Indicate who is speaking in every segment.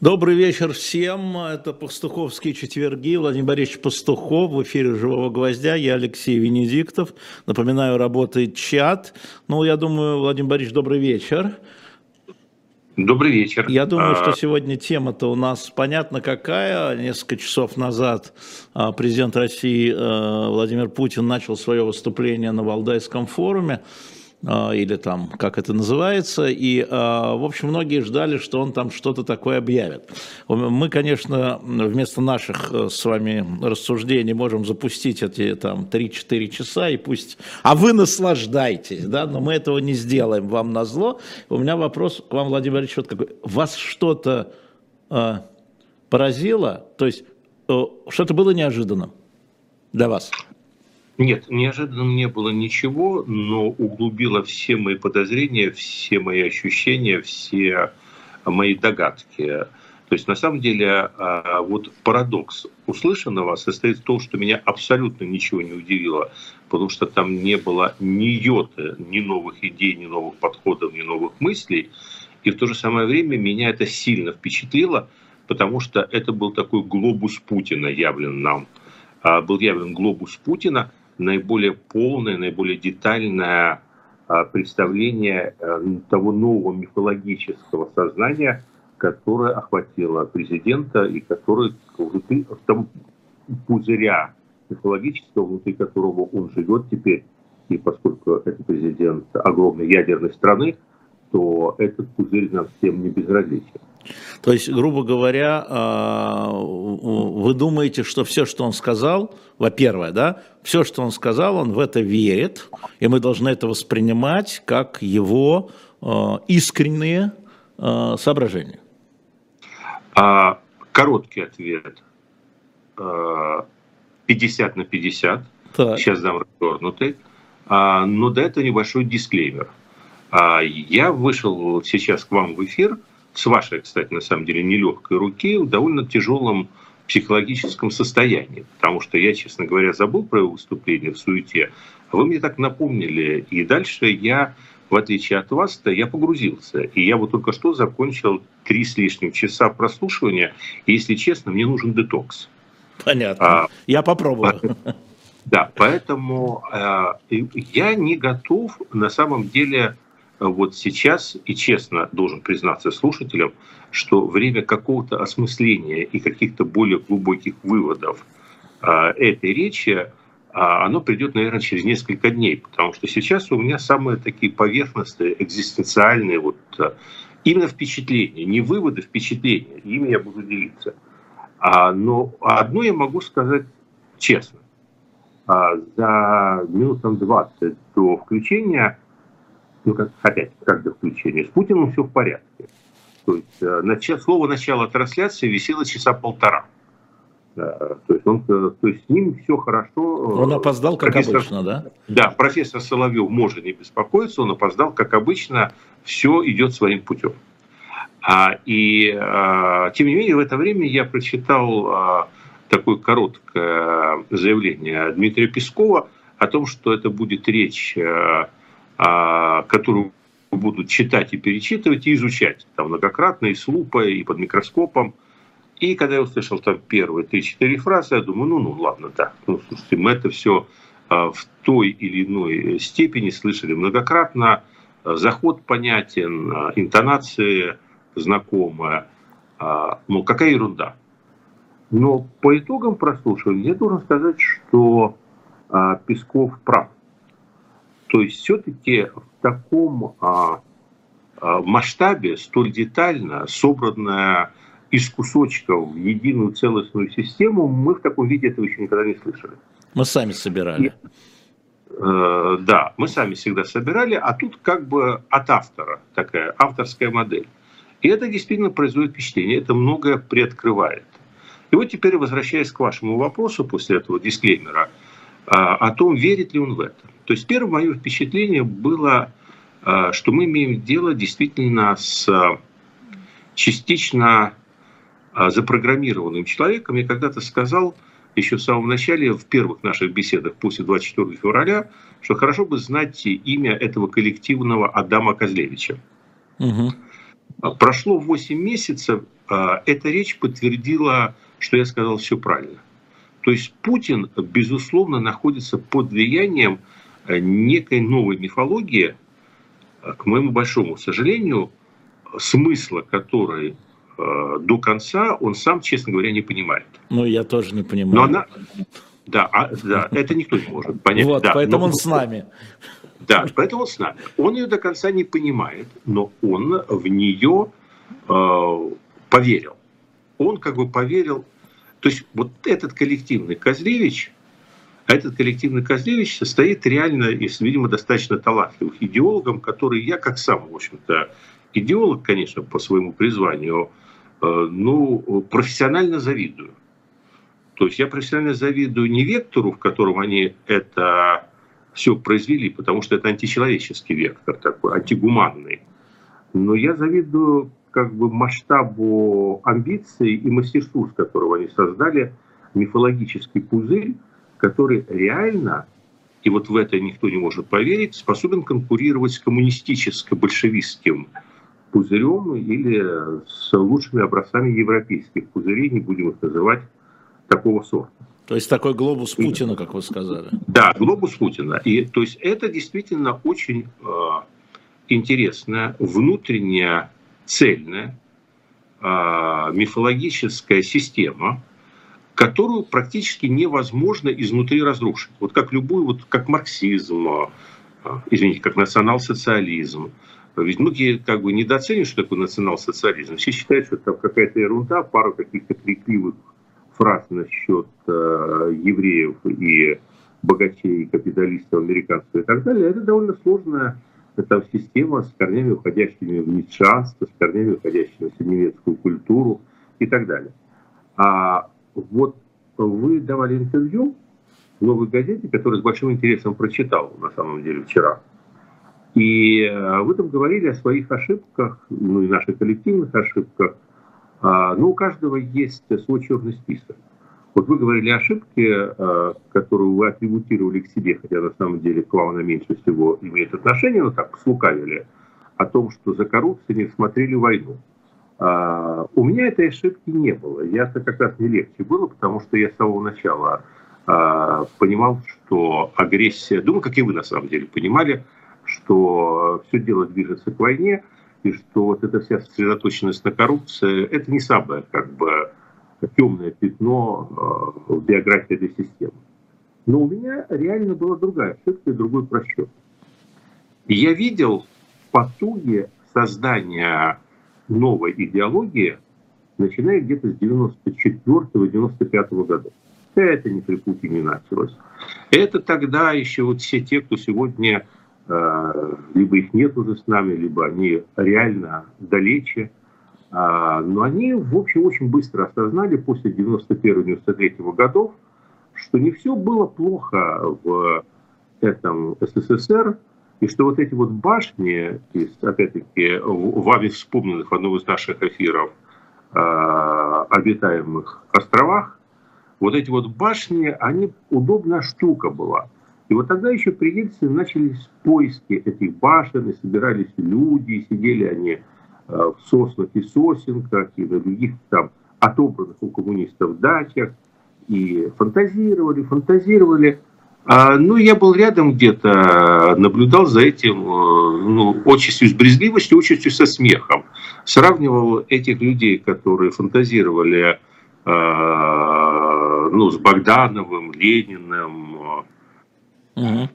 Speaker 1: Добрый вечер всем. Это Пастуховские четверги. Владимир Борисович Пастухов в эфире «Живого гвоздя». Я Алексей Венедиктов. Напоминаю, работает чат. Ну, я думаю, Владимир Борисович, добрый вечер.
Speaker 2: Добрый вечер.
Speaker 1: Я думаю, что а, сегодня тема-то у нас понятна какая. Несколько часов назад а, президент России э, Владимир Путин начал свое выступление на Валдайском форуме. А, или там, как это называется, и, а, в общем, многие ждали, что он там что-то такое объявит. Мы, конечно, вместо наших э, с вами рассуждений можем запустить эти там 3-4 часа, и пусть... А вы наслаждайтесь, да, но мы этого не сделаем вам на зло. У меня вопрос к вам, Владимир Ильич, вот какой. Вас что-то э, поразило? То есть, э, что-то было неожиданным для вас?
Speaker 2: Нет, неожиданным не было ничего, но углубило все мои подозрения, все мои ощущения, все мои догадки. То есть, на самом деле, а, вот парадокс услышанного состоит в том, что меня абсолютно ничего не удивило, потому что там не было ни йоты, ни новых идей, ни новых подходов, ни новых мыслей. И в то же самое время меня это сильно впечатлило, потому что это был такой глобус Путина явлен нам. А, был явлен глобус Путина, наиболее полное, наиболее детальное а, представление э, того нового мифологического сознания, которое охватило президента и которое внутри того пузыря мифологического, внутри которого он живет теперь, и поскольку это президент огромной ядерной страны, то этот пузырь нам всем не безразличен.
Speaker 1: То есть, грубо говоря, а, вы думаете, что все, что он сказал, во-первых, да, все, что он сказал, он в это верит, и мы должны это воспринимать как его а, искренние а, соображения.
Speaker 2: А, короткий ответ. 50 на 50. Так. Сейчас дам развернутый. Но до этого небольшой дисклеймер. Я вышел сейчас к вам в эфир – с вашей, кстати, на самом деле нелегкой руки, в довольно тяжелом психологическом состоянии. Потому что я, честно говоря, забыл про его выступление в суете. А вы мне так напомнили. И дальше я, в отличие от вас-то, я погрузился. И я вот только что закончил три с лишним часа прослушивания. И, если честно, мне нужен детокс.
Speaker 1: Понятно. А, я попробую.
Speaker 2: Да, поэтому э, я не готов на самом деле вот сейчас, и честно должен признаться слушателям, что время какого-то осмысления и каких-то более глубоких выводов а, этой речи, а, оно придет, наверное, через несколько дней, потому что сейчас у меня самые такие поверхностные, экзистенциальные вот а, именно впечатления, не выводы, впечатления, ими я буду делиться. Но одно я могу сказать честно. За минут 20 до включения ну, как, опять, как до включения, с Путиным все в порядке. То есть э, нач... слово начала трансляции висело часа полтора. то есть, он, э, то есть с ним все хорошо.
Speaker 1: Э, он опоздал, как профессор, обычно, да?
Speaker 2: Да, профессор Соловьев может не беспокоиться, он опоздал, как обычно, все идет своим путем. А, и а, тем не менее, в это время я прочитал а, такое короткое заявление Дмитрия Пескова о том, что это будет речь а, которую будут читать и перечитывать и изучать там многократно и с лупой, и под микроскопом. И когда я услышал там первые три-четыре фразы, я думаю, ну, ну, ладно, да, ну, слушайте, мы это все а, в той или иной степени слышали многократно, заход понятен, а, интонация знакомая, ну, какая ерунда. Но по итогам прослушивания я должен сказать, что Песков прав. То есть все-таки в таком а, а, масштабе, столь детально собранная из кусочков в единую целостную систему, мы в таком виде этого еще никогда не слышали.
Speaker 1: Мы сами собирали. И,
Speaker 2: э, да, мы сами всегда собирали, а тут как бы от автора такая авторская модель. И это действительно производит впечатление, это многое приоткрывает. И вот теперь, возвращаясь к вашему вопросу после этого дисклеймера, э, о том, верит ли он в это. То есть первое мое впечатление было, э, что мы имеем дело действительно с э, частично э, запрограммированным человеком. Я когда-то сказал, еще в самом начале, в первых наших беседах после 24 февраля, что хорошо бы знать имя этого коллективного Адама Козлевича. Угу. Прошло 8 месяцев, эта речь подтвердила, что я сказал все правильно. То есть Путин, безусловно, находится под влиянием некой новой мифологии, э, к моему большому сожалению, смысла которой э, до конца он сам, честно говоря, не понимает.
Speaker 1: Ну, я тоже не понимаю. Но она,
Speaker 2: да, а, да, это никто не может понять.
Speaker 1: Вот,
Speaker 2: да,
Speaker 1: поэтому но, он с нами.
Speaker 2: Да, поэтому он с нами. Он ее до конца не понимает, но он в нее э, поверил. Он как бы поверил то есть вот этот коллективный Козлевич, а этот коллективный Козлевич состоит реально из, видимо, достаточно талантливых идеологов, которые я, как сам, в общем-то, идеолог, конечно, по своему призванию, э, ну, профессионально завидую. То есть я профессионально завидую не вектору, в котором они это все произвели, потому что это античеловеческий вектор, такой антигуманный. Но я завидую как бы масштабу амбиций и мастерству, с которого они создали мифологический пузырь, который реально, и вот в это никто не может поверить, способен конкурировать с коммунистическо-большевистским пузырем или с лучшими образцами европейских пузырей, не будем их называть такого сорта.
Speaker 1: То есть такой глобус Путина, как вы сказали.
Speaker 2: Да, глобус Путина. И то есть это действительно очень э, интересная внутренняя цельная э, мифологическая система, которую практически невозможно изнутри разрушить. Вот как любую, вот как марксизм, э, извините, как национал-социализм. Ведь многие как бы недооценивают, что такое национал-социализм. Все считают, что это какая-то ерунда, пару каких-то крикливых фраз насчет э, евреев и богачей, капиталистов, американцев и так далее. Это довольно сложная это система с корнями, уходящими в ницшанство, с корнями, уходящими в средневековую культуру и так далее. А вот вы давали интервью в «Новой газете», которую с большим интересом прочитал, на самом деле, вчера. И э, вы там говорили о своих ошибках, ну и наших коллективных ошибках. А, ну, у каждого есть свой черный список. Вот вы говорили о ошибке, э, которую вы атрибутировали к себе, хотя на самом деле к вам она меньше всего имеет отношение, но так слукавили, о том, что за коррупцией не смотрели войну. А, у меня этой ошибки не было. Я это как раз не легче было, потому что я с самого начала а, понимал, что агрессия, думаю, как и вы на самом деле понимали, что все дело движется к войне, и что вот эта вся сосредоточенность на коррупции, это не самое как бы темное пятно э, в биографии этой системы. Но у меня реально была другая ошибка и другой просчет. Я видел потуги создания новой идеологии, начиная где-то с 94-95 года. Это не при Путине началось. Это тогда еще вот все те, кто сегодня э, либо их нет уже с нами, либо они реально далече, а, но они, в общем, очень быстро осознали после 91-93 годов, что не все было плохо в этом СССР, и что вот эти вот башни, опять-таки, вами вспомненных в одном из наших эфиров э, обитаемых островах, вот эти вот башни, они удобная штука была. И вот тогда еще при Ельцине начались поиски этих башен, и собирались люди, и сидели они Э, в соснах и сосенках, и на других там отобранных у коммунистов дачах, и фантазировали, фантазировали. А, ну, я был рядом где-то, наблюдал за этим, э, ну, участью с брезгливостью, участью со смехом. Сравнивал этих людей, которые фантазировали, э, ну, с Богдановым, Лениным, угу.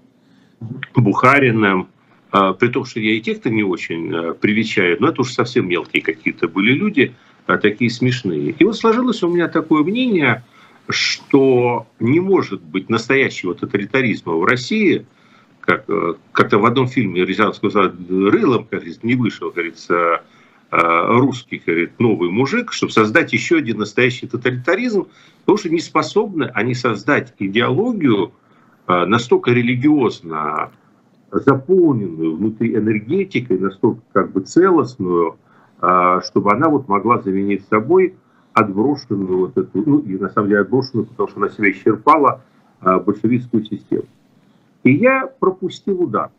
Speaker 2: Бухариным, а, при том, что я и тех-то не очень а, привечаю, но это уж совсем мелкие какие-то были люди, а, такие смешные. И вот сложилось у меня такое мнение, что не может быть настоящего тоталитаризма в России, как, как-то в одном фильме Рязанов сказал, рылом, как не вышел, говорится, русский, говорит, новый мужик, чтобы создать еще один настоящий тоталитаризм, потому что не способны они создать идеологию настолько религиозно заполненную внутри энергетикой, настолько как бы целостную, чтобы она вот могла заменить собой отброшенную вот эту, ну и на самом деле отброшенную, потому что она себя исчерпала, а, большевистскую систему. И я пропустил удар.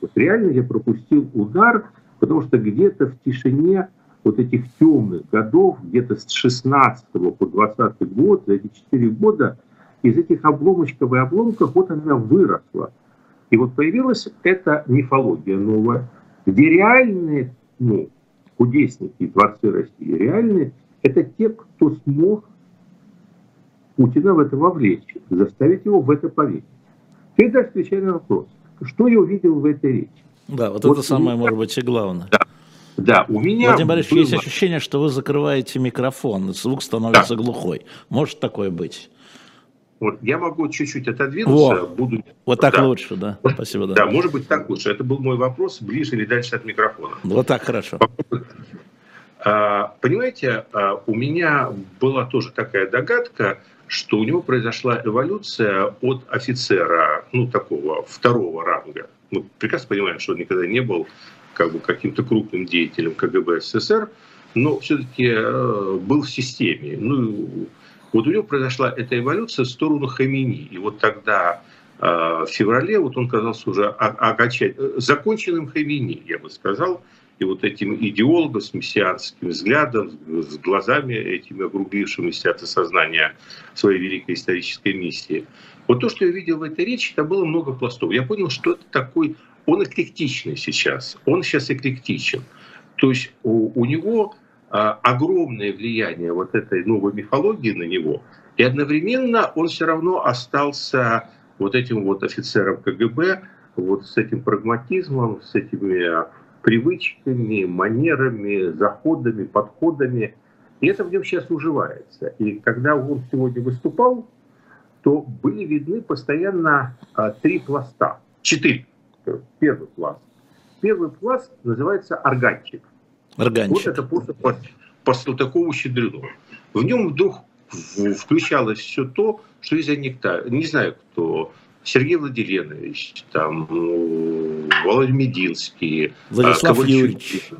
Speaker 2: Вот реально я пропустил удар, Потому что где-то в тишине вот этих темных годов, где-то с 16 по 20 год, за эти 4 года, из этих обломочков и обломков вот она выросла. И вот появилась эта мифология новая, где реальные ну, кудесники и творцы России, реальные, это те, кто смог Путина в это вовлечь, заставить его в это поверить. Теперь дальше отвечай на вопрос. Что я увидел в этой речи?
Speaker 1: Да, вот, вот это самое, меня... может быть, и главное.
Speaker 2: Да, да, у меня
Speaker 1: Владимир Борисович, было... есть ощущение, что вы закрываете микрофон, звук становится да. глухой. Может такое быть?
Speaker 2: Вот, я могу чуть-чуть отодвинуться.
Speaker 1: Во, буду... Вот так да. лучше, да. Спасибо, да.
Speaker 2: Да, может быть так лучше. Это был мой вопрос, ближе или дальше от микрофона.
Speaker 1: Вот так хорошо.
Speaker 2: А, понимаете, а, у меня была тоже такая догадка, что у него произошла эволюция от офицера, ну, такого второго ранга. Мы прекрасно понимаем, что он никогда не был как бы каким-то крупным деятелем КГБ СССР, но все-таки э, был в системе. Ну, вот у него произошла эта эволюция в сторону Хамини. И вот тогда э, в феврале вот он казался уже окончательно, э, законченным Хамини, я бы сказал, и вот этим идеологом с мессианским взглядом, с глазами этими округлившимися от осознания своей великой исторической миссии. Вот то, что я видел в этой речи, это было много пластов. Я понял, что это такой он эклектичный сейчас, он сейчас эклектичен. То есть у, у него а, огромное влияние вот этой новой мифологии на него, и одновременно он все равно остался вот этим вот офицером КГБ, вот с этим прагматизмом, с этими привычками, манерами, заходами, подходами. И это в нем сейчас уживается. И когда он сегодня выступал, то были видны постоянно а, три пласта, четыре первый пласт. Первый пласт называется органчик.
Speaker 1: Органчик.
Speaker 2: Вот это просто по, по Салтыкову щедрено. В нем вдруг включалось все то, что из-за нектара. Не знаю, кто. Сергей Владиленович, там, Володя Мединский.
Speaker 1: Владислав а, Юрьевич.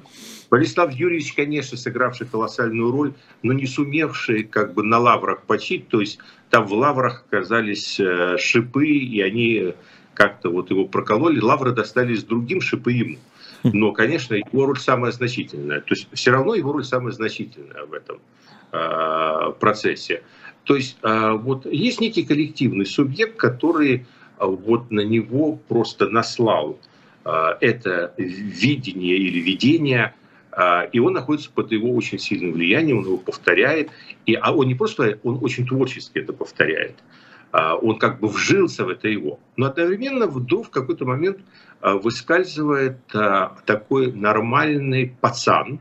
Speaker 2: Владислав Юрьевич, конечно, сыгравший колоссальную роль, но не сумевший как бы на лаврах почить. То есть там в лаврах оказались э, шипы, и они как-то вот его прокололи, лавры достались другим, шипы ему. Но, конечно, его роль самая значительная. То есть все равно его роль самая значительная в этом э, процессе. То есть э, вот есть некий коллективный субъект, который э, вот на него просто наслал э, это видение или видение, э, и он находится под его очень сильным влиянием, он его повторяет, и, а он не просто, он очень творчески это повторяет. А, он как бы вжился в это его. Но одновременно вдруг в какой-то момент а, выскальзывает а, такой нормальный пацан,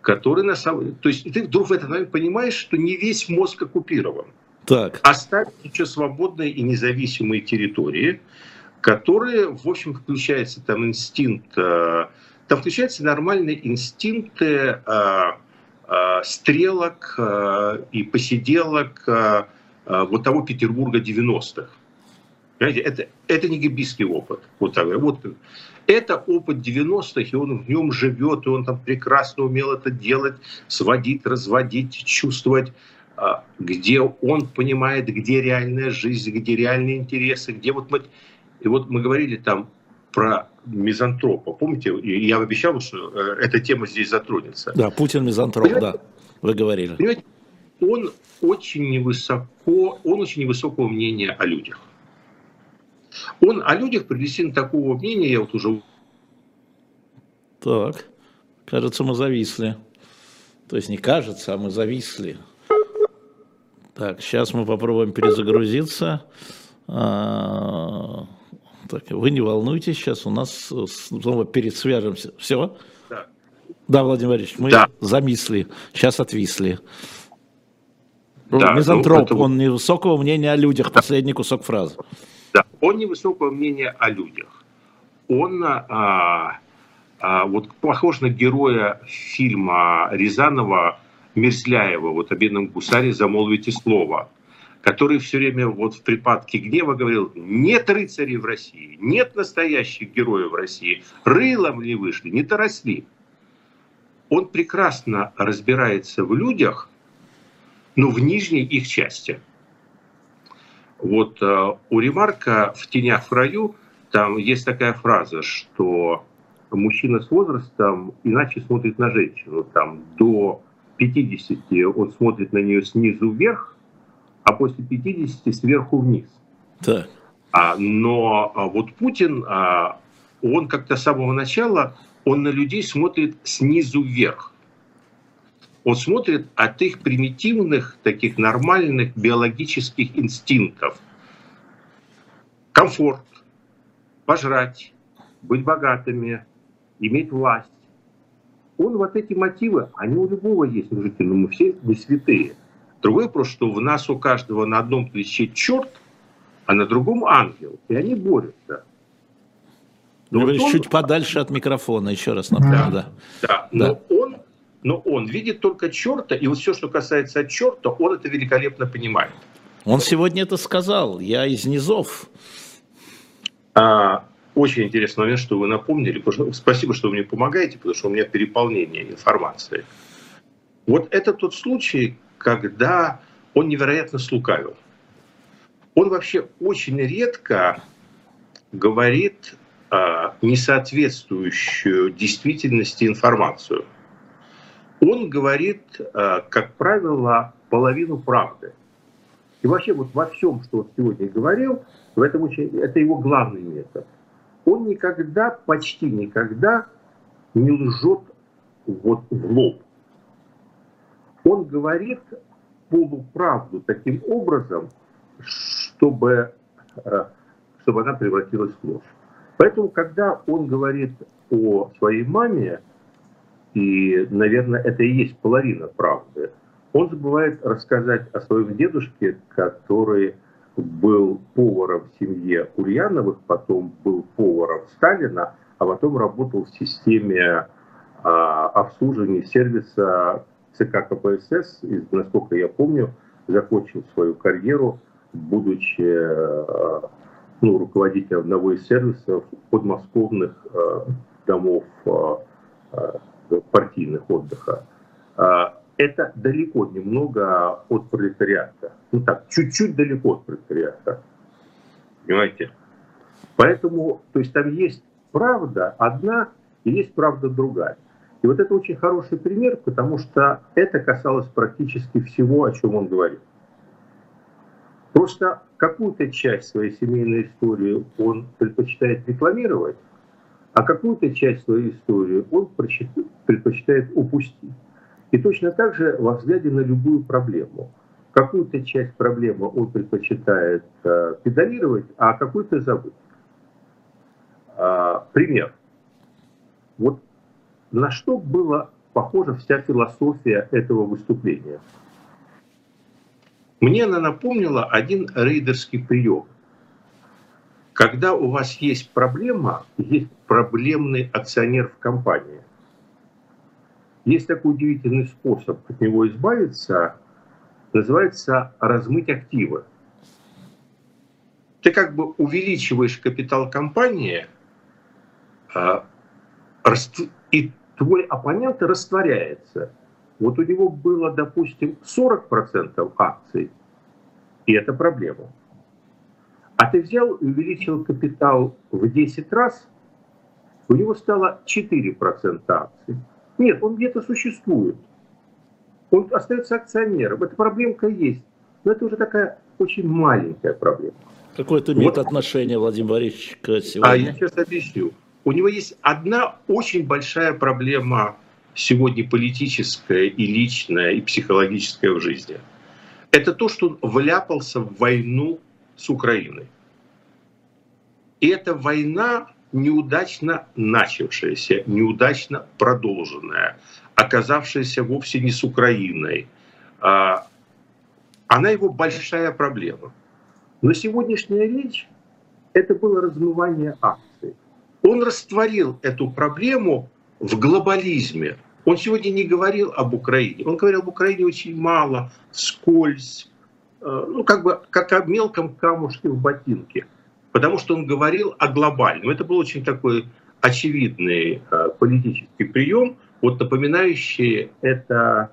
Speaker 2: который на самом То есть ты вдруг в этот момент понимаешь, что не весь мозг оккупирован.
Speaker 1: Так.
Speaker 2: Оставить еще свободные и независимые территории, которые, в общем, включается там инстинкт, там включаются нормальные инстинкты стрелок и посиделок, Э, вот того Петербурга 90-х. Понимаете, это, это не гибийский опыт. Вот, так, вот, это опыт 90-х, и он в нем живет, и он там прекрасно умел это делать, сводить, разводить, чувствовать, где он понимает, где реальная жизнь, где реальные интересы, где вот мы... И вот мы говорили там про мизантропа. Помните, я обещал, что э, эта тема здесь затронется.
Speaker 1: Да, Путин мизантроп, да, вы говорили.
Speaker 2: Понимаете, он очень невысоко, он очень невысокого мнения о людях. Он о людях приблизительно такого мнения, я вот уже...
Speaker 1: Так, кажется, мы зависли. То есть не кажется, а мы зависли. Так, сейчас мы попробуем перезагрузиться. А, так, вы не волнуйтесь, сейчас у нас снова пересвяжемся. Все? Да. Да, Владимир Владимирович, мы да. замисли, сейчас отвисли. Да, Мизантроп, ну, он невысокого мнения о людях, последний кусок фразы.
Speaker 2: Да, он невысокого мнения о людях. Он а, а, вот похож на героя фильма Рязанова Мерзляева, вот о бедном гусаре «Замолвите слово», который все время вот в припадке гнева говорил, нет рыцарей в России, нет настоящих героев в России, рылом ли вышли, не доросли. Он прекрасно разбирается в людях – но в нижней их части. Вот э, у Ремарка в «Тенях в раю» там есть такая фраза, что мужчина с возрастом иначе смотрит на женщину. Там до 50 он смотрит на нее снизу вверх, а после 50 сверху вниз.
Speaker 1: Так.
Speaker 2: А, но а, вот Путин, а, он как-то с самого начала, он на людей смотрит снизу вверх. Он смотрит от их примитивных, таких нормальных биологических инстинктов. Комфорт, пожрать, быть богатыми, иметь власть. Он вот эти мотивы, они у любого есть, мужики, но мы все не святые. Другой вопрос, что в нас у каждого на одном плече черт, а на другом ангел, и они борются.
Speaker 1: Но вот он... чуть подальше от микрофона, еще раз напомню,
Speaker 2: да. Да, да. но да. он но он видит только черта, и вот все, что касается черта, он это великолепно понимает.
Speaker 1: Он сегодня это сказал, я из низов.
Speaker 2: А, очень интересный момент, что вы напомнили. Спасибо, что вы мне помогаете, потому что у меня переполнение информации. Вот это тот случай, когда он невероятно слукавил. Он вообще очень редко говорит э, несоответствующую действительности информацию. Он говорит, э, как правило, половину правды. И вообще вот во всем, что он сегодня говорил, в этом очень, это его главный метод он никогда, почти никогда не лжет вот в лоб. Он говорит полуправду таким образом, чтобы, э, чтобы она превратилась в ложь. Поэтому, когда он говорит о своей маме, и, наверное, это и есть половина правды, он забывает рассказать о своем дедушке, который был поваром в семье Ульяновых, потом был поваром Сталина, а потом работал в системе а, обслуживания сервиса ЦК КПСС. И, насколько я помню, закончил свою карьеру, будучи а, ну, руководителем одного из сервисов подмосковных а, домов а, партийных отдыха. А, это далеко немного от пролетариата. Ну так, чуть-чуть далеко от пролетариата. Понимаете? Поэтому, то есть там есть правда одна и есть правда другая. И вот это очень хороший пример, потому что это касалось практически всего, о чем он говорил. Просто какую-то часть своей семейной истории он предпочитает рекламировать, а какую-то часть своей истории он предпочитает упустить. И точно так же во взгляде на любую проблему. Какую-то часть проблемы он предпочитает э, педалировать, а какую-то забыть. А, пример. Вот на что была похожа вся философия этого выступления? Мне она напомнила один рейдерский прием. Когда у вас есть проблема, есть проблемный акционер в компании. Есть такой удивительный способ от него избавиться, называется размыть активы. Ты как бы увеличиваешь капитал компании, а, и твой оппонент растворяется. Вот у него было, допустим, 40% акций, и это проблема. А ты взял и увеличил капитал в 10 раз, у него стало 4% акций. Нет, он где-то существует. Он остается акционером. Эта проблемка есть. Но это уже такая очень маленькая проблема.
Speaker 1: Какое это имеет вот. отношение, Владимир Борисович, к сегодня?
Speaker 2: А я сейчас объясню. У него есть одна очень большая проблема сегодня политическая и личная, и психологическая в жизни. Это то, что он вляпался в войну с Украиной. И эта война неудачно начавшаяся, неудачно продолженная, оказавшаяся вовсе не с Украиной, а, она его большая проблема. Но сегодняшняя речь – это было размывание акций. Он растворил эту проблему в глобализме. Он сегодня не говорил об Украине. Он говорил об Украине очень мало, скользь, э, ну, как бы как о мелком камушке в ботинке потому что он говорил о глобальном. Это был очень такой очевидный э, политический прием, вот напоминающий это,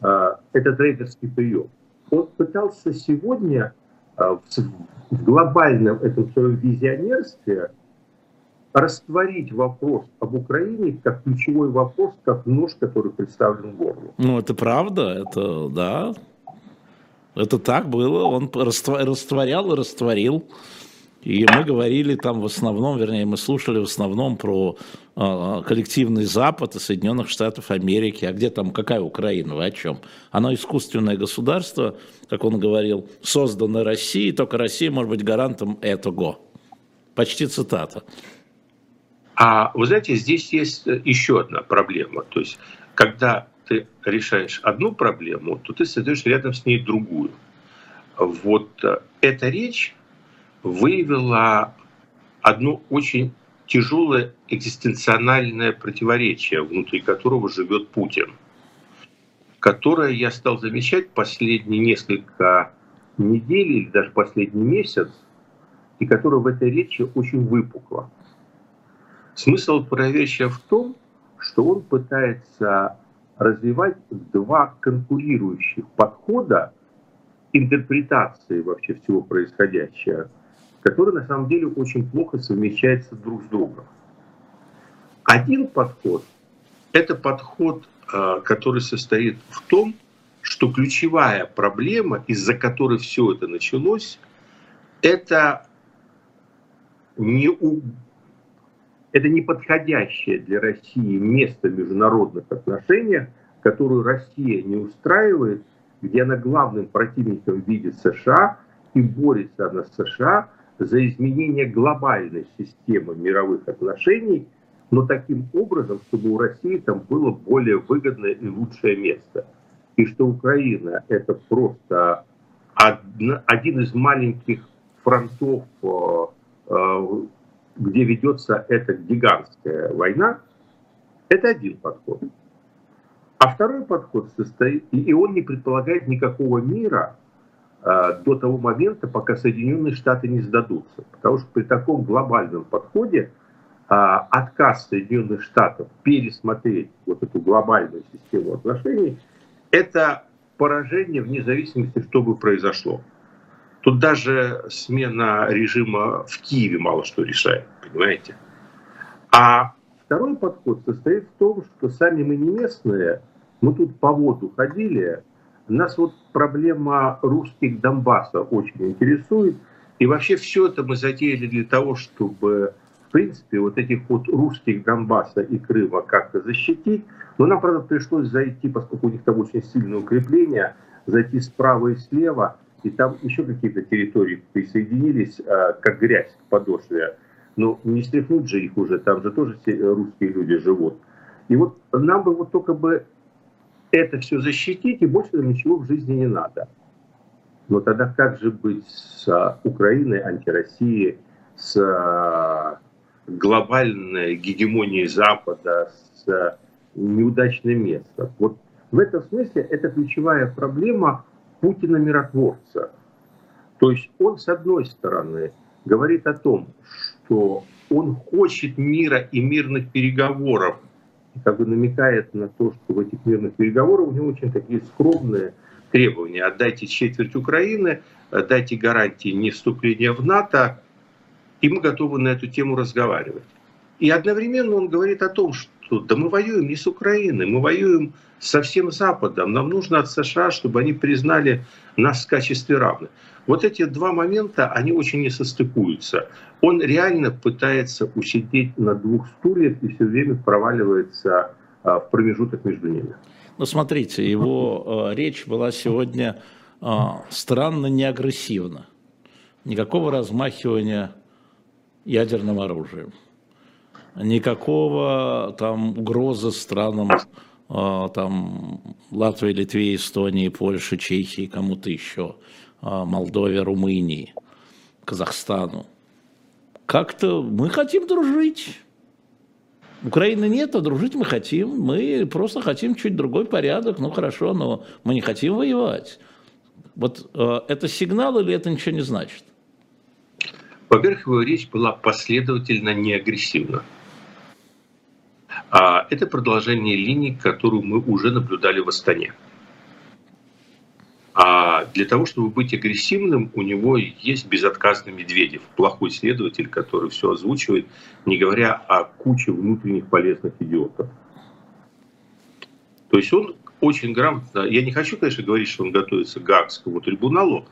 Speaker 2: э, этот трейдерский прием. Он пытался сегодня в глобальном этом своем визионерстве растворить вопрос об Украине как ключевой вопрос, как нож, который представлен в горло.
Speaker 1: Ну, это правда, это, да, это так было, он растворял и растворил. И мы говорили там в основном, вернее, мы слушали в основном про э, коллективный Запад и Соединенных Штатов Америки. А где там, какая Украина, вы о чем? Оно искусственное государство, как он говорил, созданное Россией, только Россия может быть гарантом этого. Почти цитата.
Speaker 2: А вы знаете, здесь есть еще одна проблема. То есть, когда ты решаешь одну проблему, то ты создаешь рядом с ней другую. Вот э, эта речь выявила одно очень тяжелое экзистенциональное противоречие, внутри которого живет Путин, которое я стал замечать последние несколько недель или даже последний месяц, и которое в этой речи очень выпукло. Смысл противоречия в том, что он пытается развивать два конкурирующих подхода интерпретации вообще всего происходящего который на самом деле очень плохо совмещается друг с другом. Один подход – это подход, э, который состоит в том, что ключевая проблема, из-за которой все это началось, это не. Это неподходящее для России место международных отношениях, которую Россия не устраивает, где она главным противником видит США, и борется она с США – за изменение глобальной системы мировых отношений, но таким образом, чтобы у России там было более выгодное и лучшее место. И что Украина это просто один из маленьких фронтов, э, э, где ведется эта гигантская война, это один подход. А второй подход состоит, и он не предполагает никакого мира, Э, до того момента, пока Соединенные Штаты не сдадутся. Потому что при таком глобальном подходе э, отказ Соединенных Штатов пересмотреть вот эту глобальную систему отношений, это поражение вне зависимости, что бы произошло. Тут даже смена режима в Киеве мало что решает, понимаете? А второй подход состоит в том, что сами мы не местные, мы тут по воду ходили, нас вот проблема русских Донбасса очень интересует. И вообще все это мы затеяли для того, чтобы, в принципе, вот этих вот русских Донбасса и Крыма как-то защитить. Но нам, правда, пришлось зайти, поскольку у них там очень сильное укрепление, зайти справа и слева, и там еще какие-то территории присоединились, а, как грязь к подошве. Но не стряхнуть же их уже, там же тоже все русские люди живут. И вот нам бы вот только бы это все защитить, и больше нам ничего в жизни не надо. Но тогда как же быть с а, Украиной, антироссией, с а, глобальной гегемонией Запада, с неудачным местом? Вот в этом смысле это ключевая проблема Путина-миротворца. То есть он, с одной стороны, говорит о том, что он хочет мира и мирных переговоров как бы намекает на то, что в этих мирных переговорах у него очень такие скромные требования. Отдайте четверть Украины, дайте гарантии не вступления в НАТО, и мы готовы на эту тему разговаривать. И одновременно он говорит о том, что да мы воюем не с Украиной, мы воюем со всем Западом. Нам нужно от США, чтобы они признали нас в качестве равных. Вот эти два момента, они очень не состыкуются. Он реально пытается усидеть на двух стульях и все время проваливается а, в промежуток между ними.
Speaker 1: Ну, смотрите, его э, речь была сегодня э, странно неагрессивна. Никакого размахивания ядерным оружием. Никакого там угрозы странам э, там, Латвии, Литве, Эстонии, Польши, Чехии, кому-то еще. А, Молдове, Румынии, Казахстану. Как-то мы хотим дружить. Украины нет, а дружить мы хотим. Мы просто хотим чуть другой порядок. Ну хорошо, но мы не хотим воевать. Вот э, это сигнал или это ничего не значит?
Speaker 2: Во-первых, его речь была последовательно не агрессивна. А это продолжение линии, которую мы уже наблюдали в Астане. А для того, чтобы быть агрессивным, у него есть безотказный Медведев, плохой следователь, который все озвучивает, не говоря о куче внутренних полезных идиотов. То есть он очень грамотно, я не хочу, конечно, говорить, что он готовится к Гаагскому трибуналу,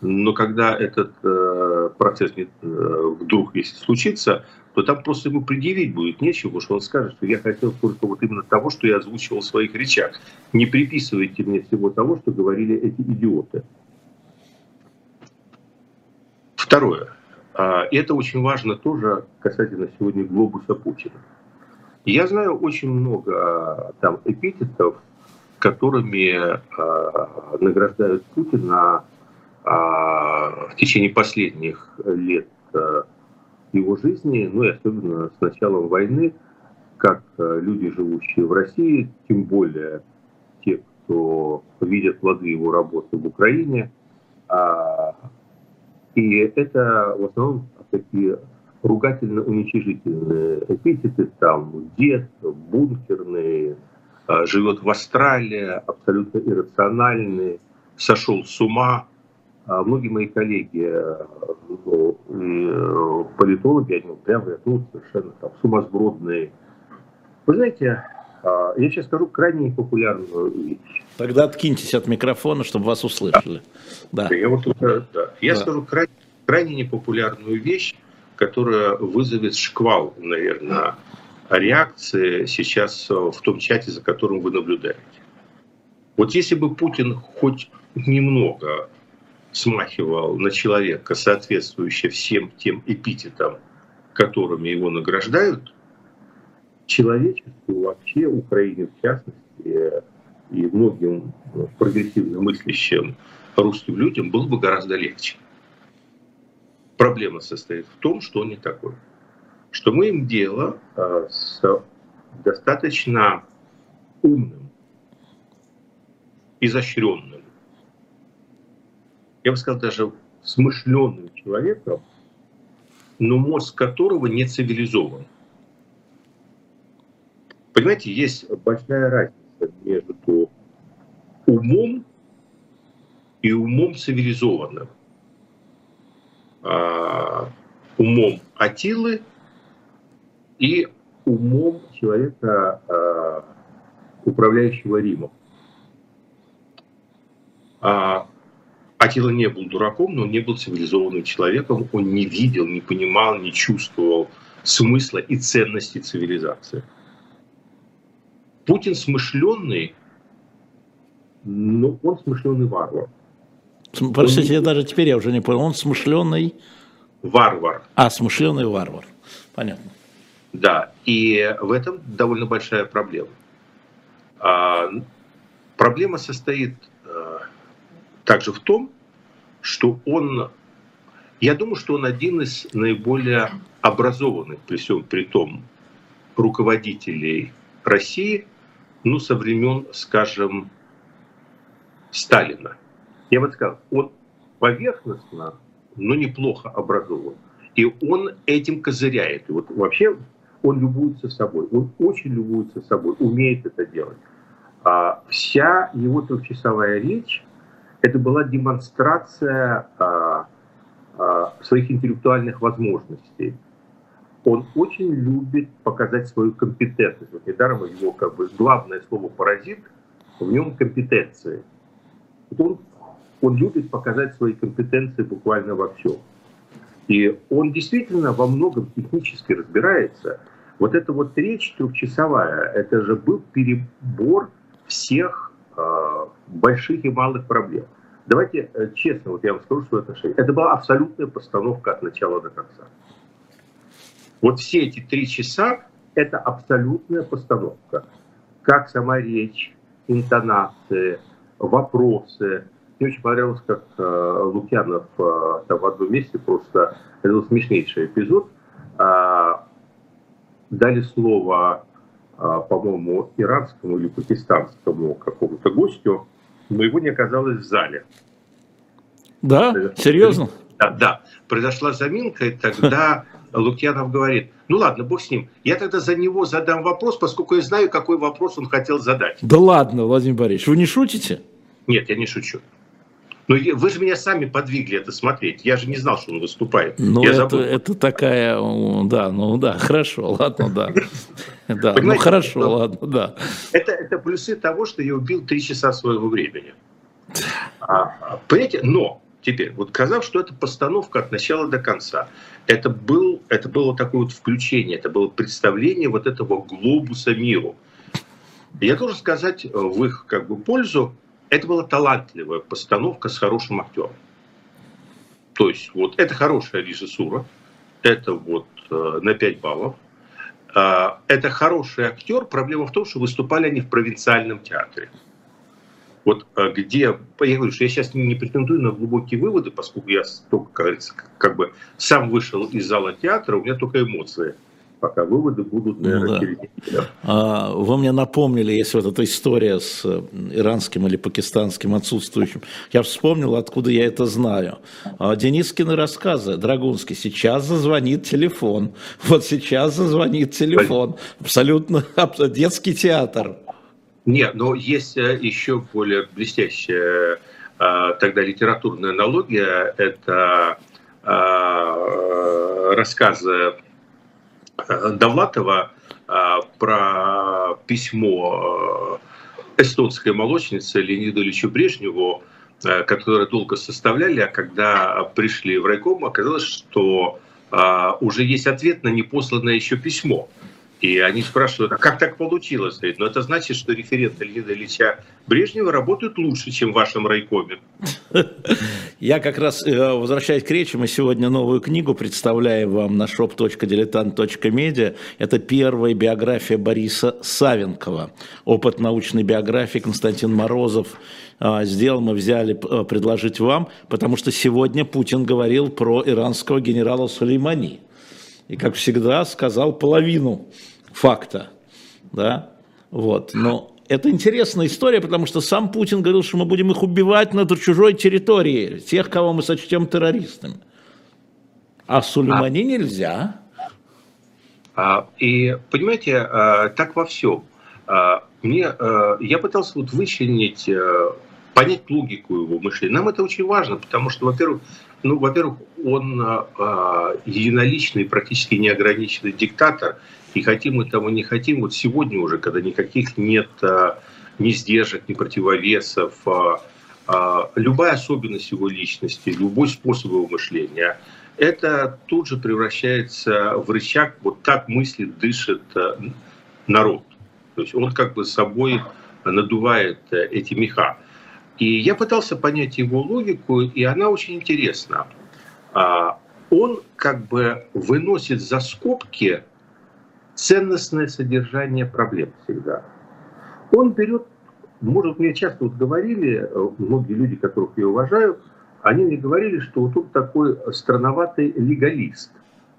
Speaker 2: но когда этот э, процесс не, э, вдруг, если случится, то там просто ему предъявить будет нечего, что он скажет, что я хотел только вот именно того, что я озвучивал в своих речах. Не приписывайте мне всего того, что говорили эти идиоты. Второе. А, и это очень важно тоже касательно сегодня глобуса Путина. Я знаю очень много а, там эпитетов, которыми а, награждают Путина в течение последних лет его жизни, ну и особенно с началом войны, как э, люди, живущие в России, тем более те, кто видят плоды его работы в Украине. А, и это в основном такие ругательно-уничижительные эпитеты, там дед, бункерный, а, живет в Австралии, абсолютно иррациональный, сошел с ума. А многие мои коллеги, э, ну, э, политологи, они прямо говорят, ну, совершенно там сумасбродные. Вы знаете, а, я сейчас скажу крайне непопулярную вещь.
Speaker 1: Тогда откиньтесь от микрофона, чтобы вас услышали.
Speaker 2: Да. да. Я, вот, да. я да. скажу крайне, крайне непопулярную вещь, которая вызовет шквал, наверное, реакции сейчас в том чате, за которым вы наблюдаете. Вот если бы Путин хоть немного смахивал на человека, соответствующего всем тем эпитетам, которыми его награждают, человечеству вообще, Украине в частности, и многим ну, прогрессивно мыслящим русским людям было бы гораздо легче. Проблема состоит в том, что он не такой. Что мы им дело а, с достаточно умным, изощренным, я бы сказал, даже смышленным человеком, но мозг которого не цивилизован. Понимаете, есть большая разница между умом и умом цивилизованным. А, умом Атилы и умом человека, а, управляющего Римом. А, Атила не был дураком, но он не был цивилизованным человеком, он не видел, не понимал, не чувствовал смысла и ценности цивилизации. Путин смышленный, но он смышленый варвар.
Speaker 1: Простите, он... я даже теперь я уже не понял, он смышленный...
Speaker 2: Варвар.
Speaker 1: А, смышленый варвар. Понятно.
Speaker 2: Да, и в этом довольно большая проблема. А, проблема состоит также в том, что он, я думаю, что он один из наиболее образованных, при всем при том, руководителей России, ну, со времен, скажем, Сталина. Я бы сказал, он поверхностно, но неплохо образован. И он этим козыряет. И вот вообще он любуется собой. Он очень любуется собой, умеет это делать. А вся его трехчасовая речь, это была демонстрация а, а, своих интеллектуальных возможностей. Он очень любит показать свою компетентность. Вот недаром его как бы главное слово паразит, в нем компетенции. Вот он, он любит показать свои компетенции буквально во всем. И он действительно во многом технически разбирается. Вот эта вот речь трехчасовая, это же был перебор всех больших и малых проблем. Давайте э, честно, вот я вам скажу свое отношение. Это была абсолютная постановка от начала до конца. Вот все эти три часа – это абсолютная постановка. Как сама речь, интонации, вопросы. Мне очень понравилось, как э, Лукьянов э, там в одном месте просто, это был смешнейший эпизод, э, дали слово по-моему, иранскому или пакистанскому какому-то гостю, но его не оказалось в зале.
Speaker 1: Да? Серьезно?
Speaker 2: Да, да. Произошла заминка, и тогда Лукьянов говорит, ну ладно, бог с ним. Я тогда за него задам вопрос, поскольку я знаю, какой вопрос он хотел задать.
Speaker 1: Да ладно, Владимир Борисович, вы не шутите?
Speaker 2: Нет, я не шучу. Но вы же меня сами подвигли это смотреть. Я же не знал, что он выступает.
Speaker 1: Ну, это, это такая, да, ну да, хорошо, ладно, да. Да, ну хорошо, ладно, да.
Speaker 2: Это, это плюсы того, что я убил три часа своего времени. А, понимаете, но теперь, вот сказав, что это постановка от начала до конца, это, был, это было такое вот включение, это было представление вот этого глобуса миру. Я должен сказать в их как бы пользу, это была талантливая постановка с хорошим актером. То есть вот это хорошая режиссура, это вот э, на 5 баллов. Э, это хороший актер. Проблема в том, что выступали они в провинциальном театре. Вот э, где, я говорю, что я сейчас не претендую на глубокие выводы, поскольку я только, как говорится, как бы сам вышел из зала театра, у меня только эмоции – пока выводы будут, наверное, ну, да. через неделю.
Speaker 1: А, вы мне напомнили, если вот эта история с иранским или пакистанским отсутствующим, я вспомнил, откуда я это знаю. А, Денискины рассказы, Драгунский, сейчас зазвонит телефон, вот сейчас зазвонит телефон, абсолютно детский театр.
Speaker 2: Нет, но есть э, еще более блестящая э, тогда литературная аналогия, это рассказы Э, Довлатова э, про письмо э, эстонской молочницы Леониду Ильичу Брежневу, которое долго составляли, а когда пришли в райком, оказалось, что уже есть ответ на непосланное еще письмо. И они спрашивают, а как так получилось? Говорит, ну это значит, что референты Леонида Ильича Брежнева работают лучше, чем в вашем райкоме.
Speaker 1: Я как раз, э, возвращаясь к речи, мы сегодня новую книгу представляем вам на shop.diletant.media. Это первая биография Бориса Савенкова. Опыт научной биографии Константин Морозов а, сделал, мы взяли э, предложить вам, потому что сегодня Путин говорил про иранского генерала Сулеймани. И, как всегда, сказал половину факта, да, вот, но это интересная история, потому что сам Путин говорил, что мы будем их убивать на чужой территории, тех, кого мы сочтем террористами. А Сулеймани а, нельзя.
Speaker 2: А, и, понимаете, а, так во всем. А, мне, а, я пытался вот вычленить, а, понять логику его мышления. Нам это очень важно, потому что, во-первых, ну, во-первых, он а, единоличный, практически неограниченный диктатор, и хотим мы того не хотим, вот сегодня уже, когда никаких нет а, ни сдержек, ни противовесов, а, а, любая особенность его личности, любой способ его мышления, это тут же превращается в рычаг, вот так мыслит, дышит народ. То есть он как бы собой надувает эти меха. И я пытался понять его логику, и она очень интересна. Он как бы выносит за скобки ценностное содержание проблем всегда. Он берет, может, мне часто вот говорили, э, многие люди, которых я уважаю, они мне говорили, что вот тут такой странноватый легалист.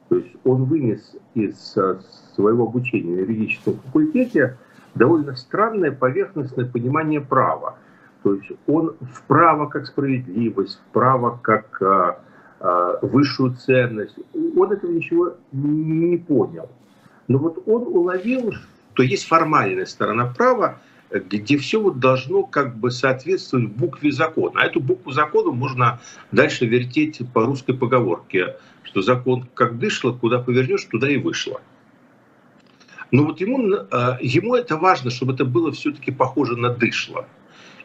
Speaker 2: То есть он вынес из э, своего обучения на юридическом факультете довольно странное поверхностное понимание права. То есть он в право как справедливость, в право как а, высшую ценность. Он этого ничего не понял. Но вот он уловил, что есть формальная сторона права, где все вот должно как бы соответствовать букве закона. А эту букву закона можно дальше вертеть по русской поговорке, что закон как дышло, куда повернешь, туда и вышло. Но вот ему, а, ему это важно, чтобы это было все-таки похоже на дышло.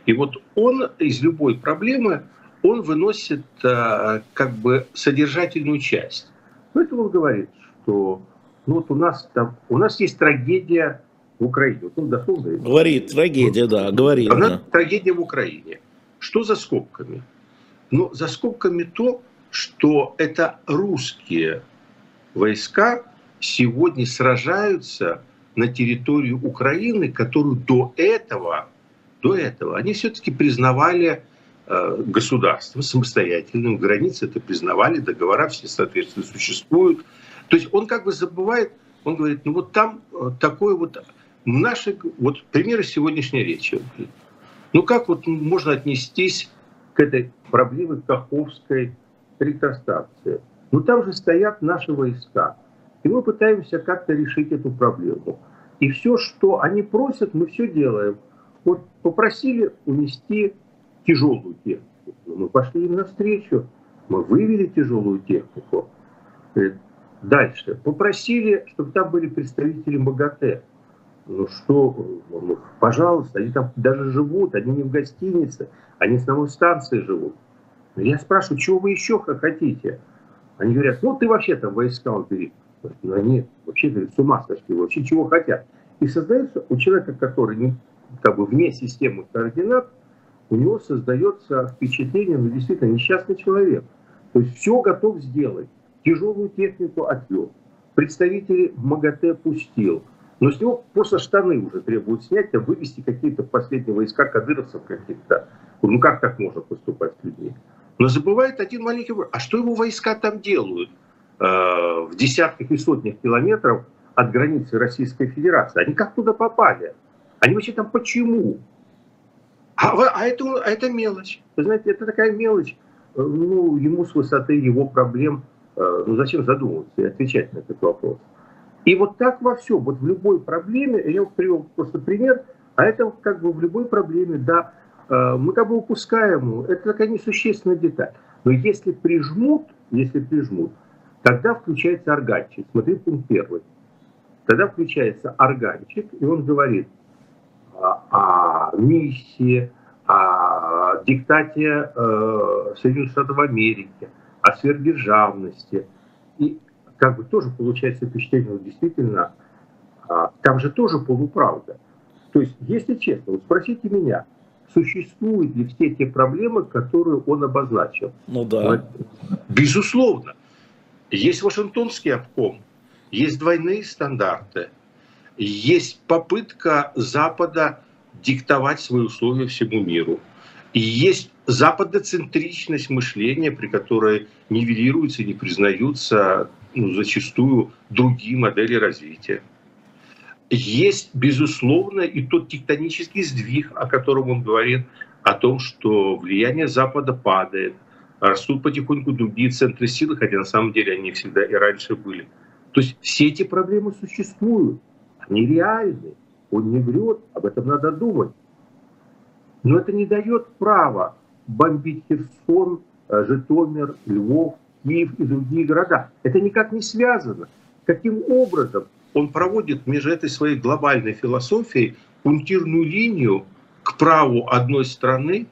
Speaker 2: И вот он из любой проблемы, он выносит как бы содержательную часть. Поэтому он говорит, что ну вот у нас там, у нас есть трагедия в Украине. Вот он дошел до
Speaker 1: этого. Говорит, трагедия, да, говорит. Она
Speaker 2: да. трагедия в Украине. Что за скобками? Ну, за скобками то, что это русские войска сегодня сражаются на территории Украины, которую до этого, до этого они все-таки признавали э, государством самостоятельным, границы это признавали, договора все, соответственно, существуют. То есть он как бы забывает, он говорит, ну вот там э, такое вот, наши, вот примеры сегодняшней речи. Ну как вот можно отнестись к этой проблеме Каховской электростанции? Ну там же стоят наши войска. И мы пытаемся как-то решить эту проблему. И все, что они просят, мы все делаем. Вот попросили унести тяжелую технику. Но мы пошли им навстречу, мы вывели тяжелую технику. Дальше. Попросили, чтобы там были представители МАГАТЭ. Ну что, ну, пожалуйста, они там даже живут, они не в гостинице, они с новой станции живут. Я спрашиваю, чего вы еще хотите? Они говорят, ну ты вообще там войска убери. Ну они вообще говорят, с ума сошли, вообще чего хотят. И создается у человека, который как бы вне системы координат, у него создается впечатление, ну действительно несчастный человек. То есть все готов сделать. Тяжелую технику отвел. Представителей МАГАТЭ пустил. Но с него просто штаны уже требуют снять, а вывести какие-то последние войска кадыровцев каких-то. Ну как так можно поступать с людьми? Но забывает один маленький вопрос. А что его войска там делают? Э, в десятках и сотнях километров от границы Российской Федерации. Они как туда попали? Они вообще там почему? А, а, это, а это мелочь. Вы знаете, это такая мелочь. Э, ну, ему с высоты его проблем, ну зачем задумываться и отвечать на этот вопрос? И вот так во всем, вот в любой проблеме, я привел просто пример, а это как бы в любой проблеме, да, Э, мы как бы упускаем, это такая несущественная деталь. Но если прижмут, если прижмут, тогда включается органчик. Смотри, пункт первый. Тогда включается органчик, и он говорит о, о миссии, о диктате э, Соединенных Штатов Америки, о сверхдержавности. И как бы тоже получается впечатление, ну, действительно, э, там же тоже полуправда. То есть, если честно, вот спросите меня – существуют ли все те проблемы, которые он обозначил.
Speaker 1: Ну да.
Speaker 2: Безусловно. Есть Вашингтонский обком, есть двойные стандарты, есть попытка Запада диктовать свои условия всему миру. И есть западоцентричность мышления, при которой нивелируются, не признаются ну, зачастую другие модели развития есть, безусловно, и тот тектонический сдвиг, о котором он говорит, о том, что влияние Запада падает, растут потихоньку другие центры силы, хотя на самом деле они всегда и раньше были. То есть все эти проблемы существуют, они реальны, он не врет, об этом надо думать. Но это не дает права бомбить Херсон, э, Житомир, Львов, Киев и другие города. Это никак не связано. Каким образом он проводит между этой своей глобальной философией пунктирную линию к праву одной страны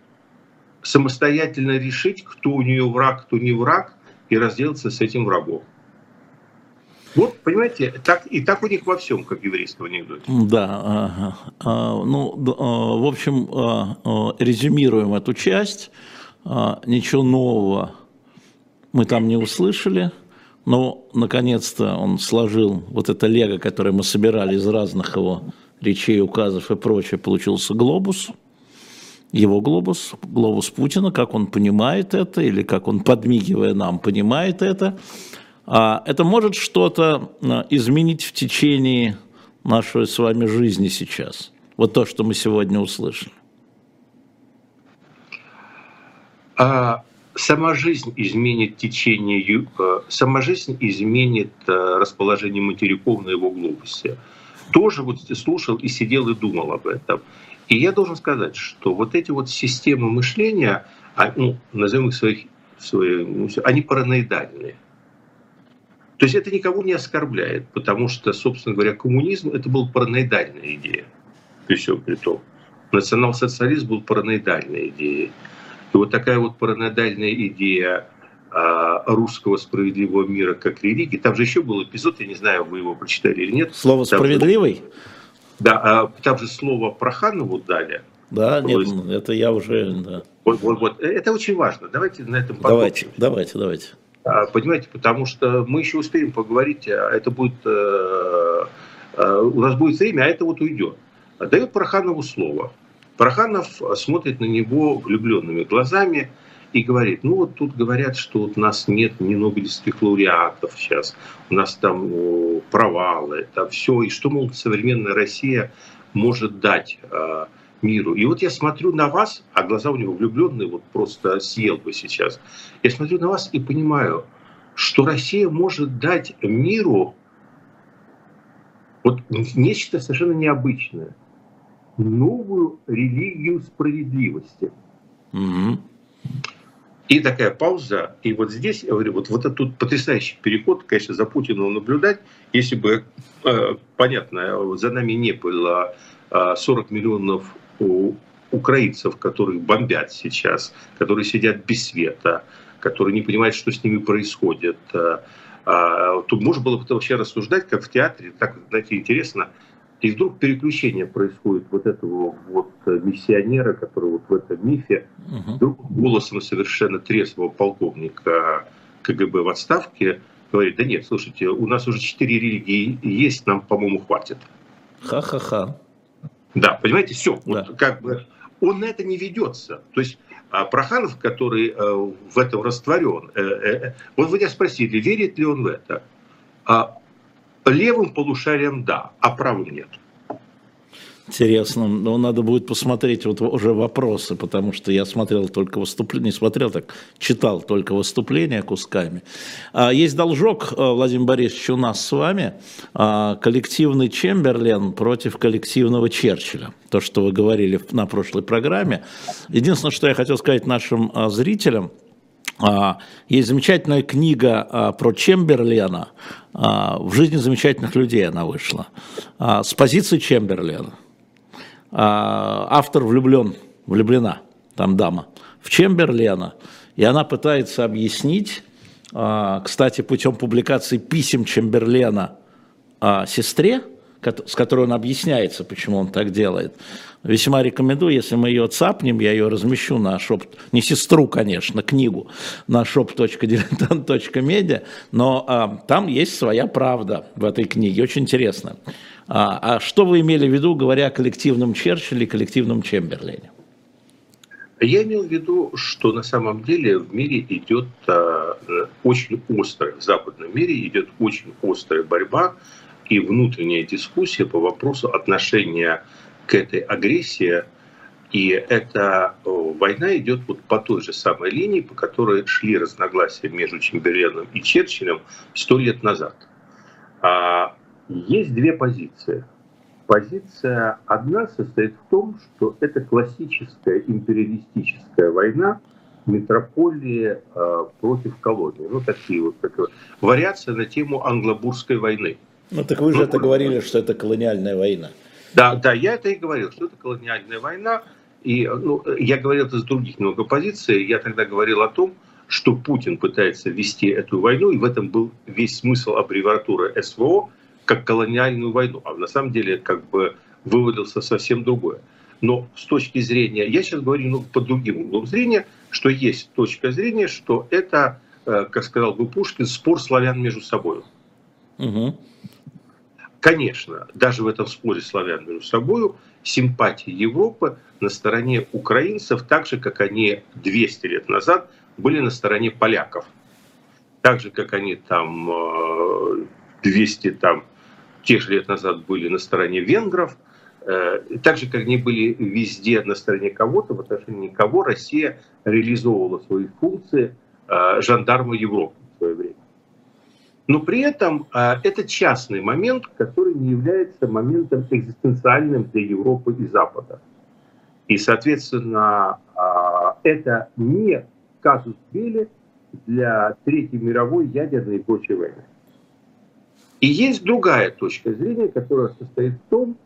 Speaker 2: самостоятельно решить, кто у нее враг, кто не враг, и разделаться с этим врагом. Вот, понимаете, так, и так у них во всем, как еврейского анекдоте.
Speaker 1: Да, а, ну, а, в общем, а, резюмируем эту часть. Ничего нового мы там не услышали. Но, наконец-то, он сложил вот это лего, которое мы собирали из разных его речей, указов и прочее, получился глобус. Его глобус, глобус Путина, как он понимает это, или как он, подмигивая нам, понимает это. А это может что-то а, изменить в течение нашей с вами жизни сейчас. Вот то, что мы сегодня услышали.
Speaker 2: А, сама жизнь изменит течение, э, сама жизнь изменит расположение материков на его глобусе. Тоже вот слушал и сидел и думал об этом. И я должен сказать, что вот эти вот системы мышления, а, ну, назовем их своих, свои, ну, они параноидальные. То есть это никого не оскорбляет, потому что, собственно говоря, коммунизм это была параноидальная идея. При всем при том. Национал-социализм был параноидальной идеей. И вот такая вот параноидальная идея а, русского справедливого мира как религии. Там же еще был эпизод, я не знаю, вы его прочитали или нет.
Speaker 1: Слово там «справедливый»? Же,
Speaker 2: да, а, там же слово Проханову дали.
Speaker 1: Да, нет, есть, это я уже... Да.
Speaker 2: Вот, вот, вот, это очень важно. Давайте на этом
Speaker 1: Давайте, давайте, давайте.
Speaker 2: А, понимаете, потому что мы еще успеем поговорить, а это будет... Э, э, у нас будет время, а это вот уйдет. Дает Проханову слово. Проханов смотрит на него влюбленными глазами и говорит, ну вот тут говорят, что у нас нет ни нобелевских лауреатов сейчас, у нас там провалы, там все, и что, мол, современная Россия может дать э, миру. И вот я смотрю на вас, а глаза у него влюбленные, вот просто съел бы сейчас. Я смотрю на вас и понимаю, что Россия может дать миру вот нечто совершенно необычное – новую религию справедливости. Угу. И такая пауза, и вот здесь, я говорю, вот, вот этот тут потрясающий переход, конечно, за Путиным наблюдать, если бы, э, понятно, за нами не было э, 40 миллионов украинцев, которых бомбят сейчас, которые сидят без света, которые не понимают, что с ними происходит. Э, э, тут можно было бы вообще рассуждать, как в театре, так, знаете, интересно, и вдруг переключение происходит вот этого вот миссионера, который вот в этом мифе, вдруг голосом совершенно трезвого полковника КГБ в отставке говорит, да нет, слушайте, у нас уже четыре религии есть, нам, по-моему, хватит.
Speaker 1: Ха-ха-ха.
Speaker 2: Да, понимаете, все, да. вот как бы он на это не ведется. То есть а Проханов, который э, в этом растворен, э, э, вот вы меня спросили, верит ли он в это? А левым полушарием да, а правым нет.
Speaker 1: Интересно, но надо будет посмотреть вот уже вопросы, потому что я смотрел только выступление, не смотрел так, читал только выступления кусками. А, есть должок, э, Владимир Борисович, у нас с вами, а, коллективный Чемберлен против коллективного Черчилля. То, что вы говорили на прошлой программе. Единственное, что я хотел сказать нашим а, зрителям, есть замечательная книга про Чемберлена. В жизни замечательных людей она вышла. С позиции Чемберлена. А, автор влюблен, влюблена, там дама, в Чемберлена, и она пытается объяснить, а, кстати, путем публикации писем Чемберлена сестре, с которой он объясняется, почему он так делает. Весьма рекомендую, если мы ее цапнем, я ее размещу на шоп, не сестру, конечно, книгу, на shop.diletant.media, но а, там есть своя правда в этой книге, очень интересно. А, а что вы имели в виду, говоря о коллективном Черчилле и коллективном Чемберлене?
Speaker 2: Я имел в виду, что на самом деле в мире идет а, очень острая, в западном мире идет очень острая борьба и внутренняя дискуссия по вопросу отношения к этой агрессии. И эта война идет вот по той же самой линии, по которой шли разногласия между Чемберленом и Черчиллем сто лет назад. А есть две позиции. Позиция одна состоит в том, что это классическая империалистическая война метрополии э, против колонии. Ну, такие вот как, вариация на тему англобурской войны.
Speaker 1: Ну, так вы же ну, это говорили, что это колониальная война.
Speaker 2: Да, да, я это и говорил, что это колониальная война. И ну, я говорил это с других много позиций. Я тогда говорил о том, что Путин пытается вести эту войну, и в этом был весь смысл аббревиатуры СВО, как колониальную войну, а на самом деле как бы выводился совсем другое. Но с точки зрения, я сейчас говорю ну, по другим углом зрения, что есть точка зрения, что это, э, как сказал бы Пушкин, спор славян между собой. Угу. Конечно, даже в этом споре славян между собой симпатии Европы на стороне украинцев, так же, как они 200 лет назад были на стороне поляков. Так же, как они там 200 э, там, тех же лет назад были на стороне венгров, э, так же, как они были везде на стороне кого-то, в отношении кого Россия реализовывала свои функции э, жандарма Европы в свое время. Но при этом э, это частный момент, который не является моментом экзистенциальным для Европы и Запада. И, соответственно, это не казус Белли для Третьей мировой ядерной и прочей войны. И есть другая точка зрения, которая состоит в том,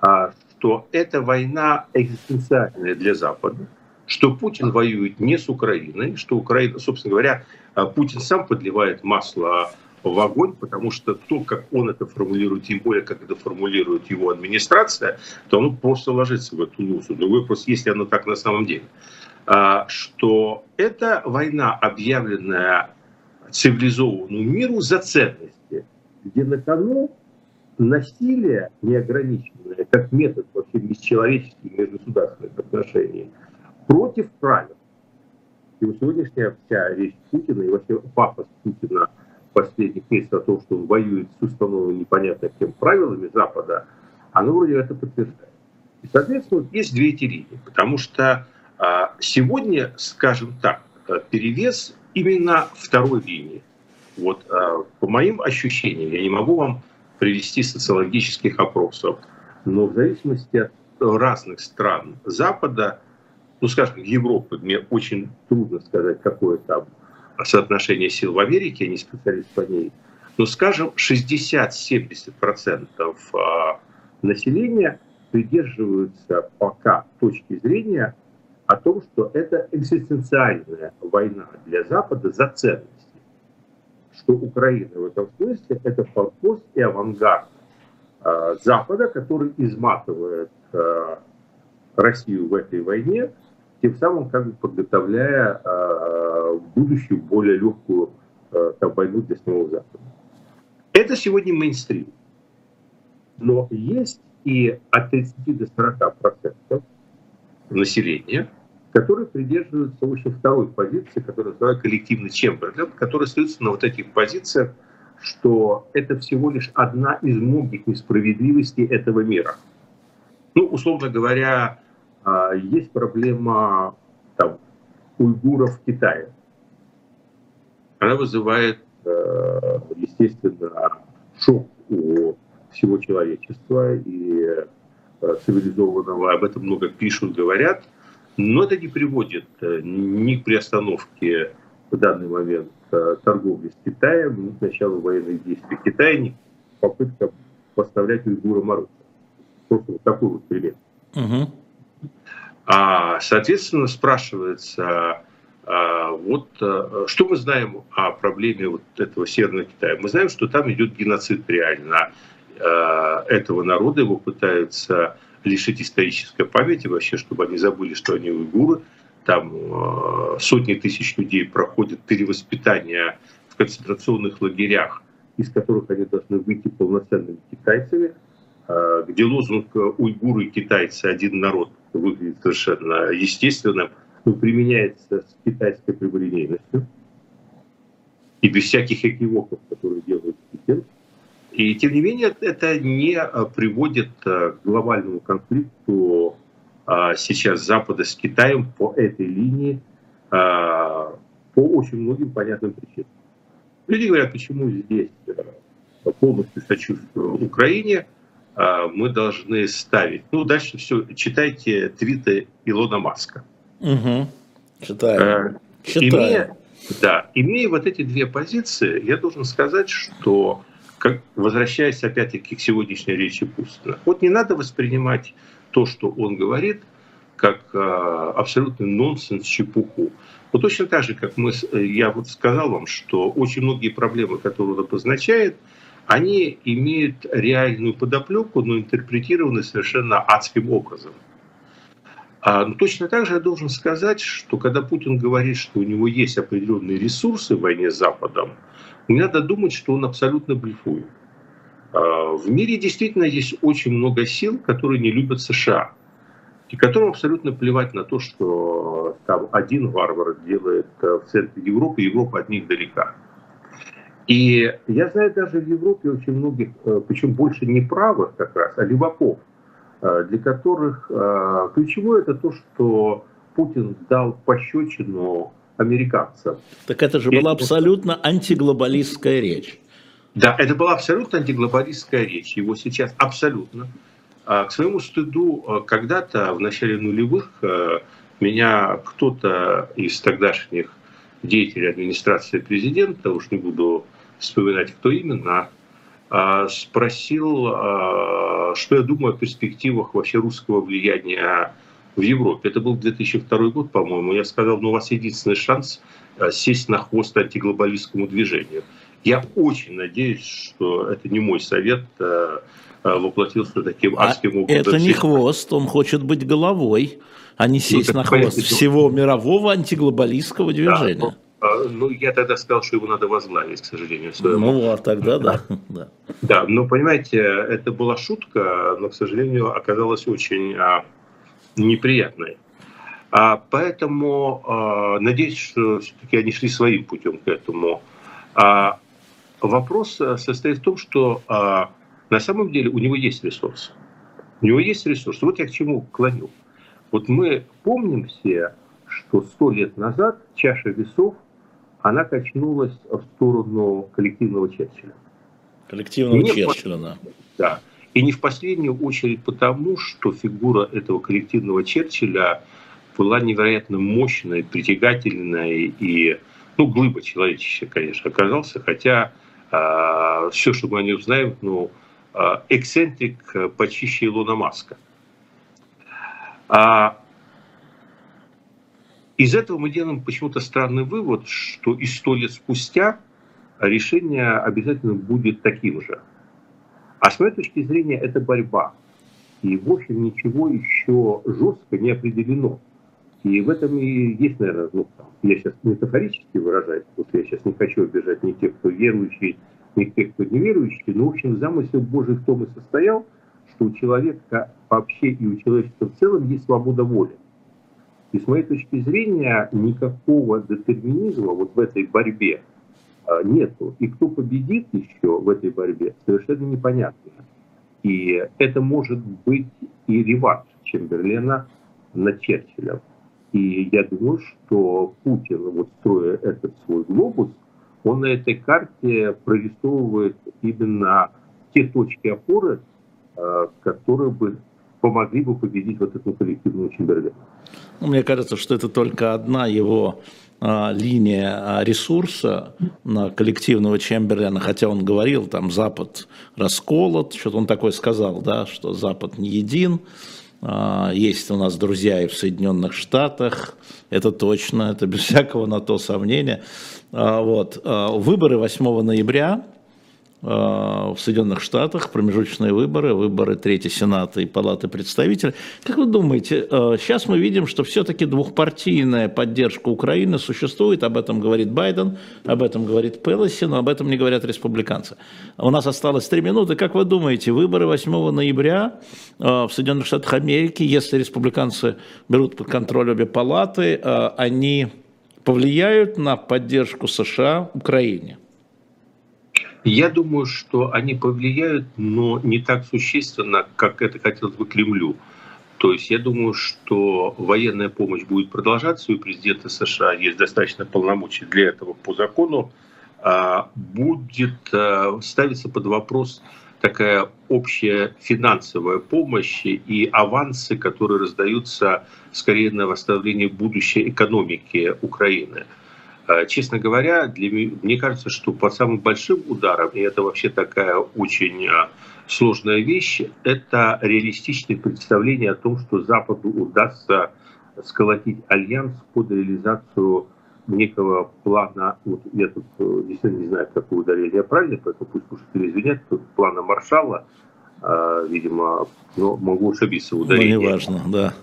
Speaker 2: а, что эта война экзистенциальная для Запада, что Путин воюет не с Украиной, что Украина, собственно говоря, Путин сам подливает масло в огонь, потому что то, как он это формулирует, тем более, как это формулирует его администрация, то оно просто ложится в эту лузу. Другой вопрос, если оно так на самом деле. А, что это война, объявленная цивилизованному миру за ценность где на кону насилие неограниченное, как метод вообще бесчеловеческих межгосударственных отношений, против правил. И вот сегодняшняя вся речь Путина и вообще пафос Путина последних месяцев о том, что он воюет с установленными непонятно кем правилами Запада, оно вроде это подтверждает. И, соответственно, есть две эти линии, потому что а, сегодня, скажем так, перевес именно второй линии – вот а, по моим ощущениям, я не могу вам привести социологических опросов, но в зависимости от разных стран Запада ну, скажем, Европы, мне очень трудно сказать, какое там соотношение сил в Америке, я не специалист по ней, но, скажем, 60-70% а, населения придерживаются пока точки зрения о том, что это экзистенциальная война для Запада за ценности. Что Украина в этом смысле это форпост и авангард э, Запада, который изматывает э, Россию в этой войне, тем самым как бы подготовляя будущую более легкую э, там, войну для самого Запада. Это сегодня мейнстрим. Но есть и от 30 до 40 процентов населения, которые придерживаются очень второй позиции, которая называется коллективный Чемберлен, который остается на вот этих позициях, что это всего лишь одна из многих несправедливостей этого мира. Ну, условно говоря, а, есть проблема там, уйгуров в Китае. Она вызывает, э, естественно, шок у всего человечества и э, цивилизованного. Об этом много пишут, говорят. Но это не приводит э, ни к приостановке в данный момент торговли с Китаем, ни к началу военных действий Китая, ни к попыткам поставлять уйгурам оружие. Просто вот такой вот пример. Угу. А, соответственно, спрашивается, вот что мы знаем о проблеме вот этого Северного Китая? Мы знаем, что там идет геноцид реально этого народа, его пытаются лишить исторической памяти вообще, чтобы они забыли, что они уйгуры. Там э, сотни тысяч людей проходят перевоспитание в концентрационных лагерях, из которых они должны выйти полноценными китайцами, э, где лозунг «уйгуры и китайцы – один народ» выглядит совершенно естественным, но применяется с китайской прямолинейностью и без всяких экивоков, которые делают Пекин. И тем не менее это не э, приводит э, к глобальному конфликту э, сейчас Запада с Китаем по этой линии по очень многим понятным причинам. Люди говорят, почему здесь полностью сочувствую Украине, мы должны ставить. Ну, дальше все, читайте твиты Илона Маска.
Speaker 1: Угу. Читаю.
Speaker 2: Читаю. Имея, да, имея вот эти две позиции, я должен сказать, что как, возвращаясь опять-таки к сегодняшней речи Путина, вот не надо воспринимать то, что он говорит, как э, абсолютный нонсенс, чепуху. Вот точно так же, как мы, я вот сказал вам, что очень многие проблемы, которые он обозначает, они имеют реальную подоплеку, но интерпретированы совершенно адским образом. А, но точно так же я должен сказать, что когда Путин говорит, что у него есть определенные ресурсы в войне с Западом, не надо думать, что он абсолютно блефует. А, в мире действительно есть очень много сил, которые не любят США, и которым абсолютно плевать на то, что там один варвар делает э, в центре Европы, Европа от них далека. И я знаю даже в Европе очень многих, э, причем больше не правых как раз, а леваков, для которых ключевое это то, что Путин дал пощечину американцам.
Speaker 1: Так это же была абсолютно антиглобалистская речь.
Speaker 2: Да, это была абсолютно антиглобалистская речь. Его сейчас абсолютно. А, к своему стыду, а, когда-то в начале нулевых меня кто-то из тогдашних деятелей администрации президента, уж не буду вспоминать, кто именно, спросил, что я думаю о перспективах вообще русского влияния в Европе. Это был 2002 год, по-моему. Я сказал, ну у вас единственный шанс э, сесть на хвост антиглобалистскому движению. Я очень надеюсь, что это не мой совет воплотился таким а адским
Speaker 1: образом. Это не хвост, он хочет быть головой, а не ну, сесть ну, на хвост всего мирового антиглобалистского движения. Да,
Speaker 2: ну, ну, я тогда сказал, что его надо возглавить, к сожалению.
Speaker 1: Своему. Ну, а тогда да.
Speaker 2: да. Да, но понимаете, это была шутка, но, к сожалению, оказалась очень а, неприятной. А, поэтому а, надеюсь, что все-таки они шли своим путем к этому. А, вопрос состоит в том, что а, на самом деле у него есть ресурс. У него есть ресурс. Вот я к чему клоню. Вот мы помним все, что сто лет назад чаша весов, она качнулась в сторону коллективного Черчилля.
Speaker 1: Коллективного Черчилля, да.
Speaker 2: Да. И не в последнюю очередь потому, что фигура этого коллективного Черчилля была невероятно мощная, притягательная и, ну, глыба человеческая, конечно, оказался, хотя э, все, что мы о нем знаем, ну, э, эксцентрик почище Илона Маска. А, из этого мы делаем почему-то странный вывод, что и сто лет спустя решение обязательно будет таким же. А с моей точки зрения это борьба. И, в общем, ничего еще жестко не определено. И в этом и есть, наверное, ну, я сейчас метафорически выражаюсь, потому что я сейчас не хочу обижать ни тех, кто верующий, ни тех, кто неверующий, но, в общем, замысел Божий в том и состоял, что у человека вообще и у человечества в целом есть свобода воли. И с моей точки зрения никакого детерминизма вот в этой борьбе а, нету. И кто победит еще в этой борьбе, совершенно непонятно. И это может быть и реванш Чемберлена над Черчиллем. И я думаю, что Путин, вот строя этот свой глобус, он на этой карте прорисовывает именно те точки опоры, а, которые бы помогли бы победить вот эту коллективную Чемберлена.
Speaker 1: Ну, мне кажется, что это только одна его а, линия а, ресурса на коллективного Чемберлена, хотя он говорил, там Запад расколот, что-то он такое сказал, да, что Запад не един, а, есть у нас друзья и в Соединенных Штатах, это точно, это без всякого на то сомнения. Вот. Выборы 8 ноября в Соединенных Штатах, промежуточные выборы, выборы Третьей Сената и Палаты представителей. Как вы думаете, э, сейчас мы видим, что все-таки двухпартийная поддержка Украины существует, об этом говорит Байден, об этом говорит Пелоси, но об этом не говорят республиканцы. У нас осталось три минуты. Как вы думаете, выборы 8 ноября э, в Соединенных Штатах Америки, если республиканцы берут под контроль обе палаты, они повлияют на поддержку США Украине?
Speaker 2: Я думаю, что они повлияют, но не так существенно, как это хотелось бы Кремлю. То есть я думаю, что военная помощь будет продолжаться, и у президента США есть достаточно полномочий для этого по закону. А, будет а, ставиться под вопрос такая общая финансовая помощь и авансы, которые раздаются скорее на восстановление будущей экономики Украины. Э, честно говоря, для, мне кажется, что по самым большим ударам, и это вообще такая очень э, сложная вещь, это реалистичное представление о том, что Западу удастся сколотить альянс под реализацию некого плана, вот я тут э, действительно не знаю, какое ударение правильно, поэтому пусть слушатели извинят, тут плана Маршала, видимо, но могу ошибиться в ударении.
Speaker 1: Ну, неважно, да.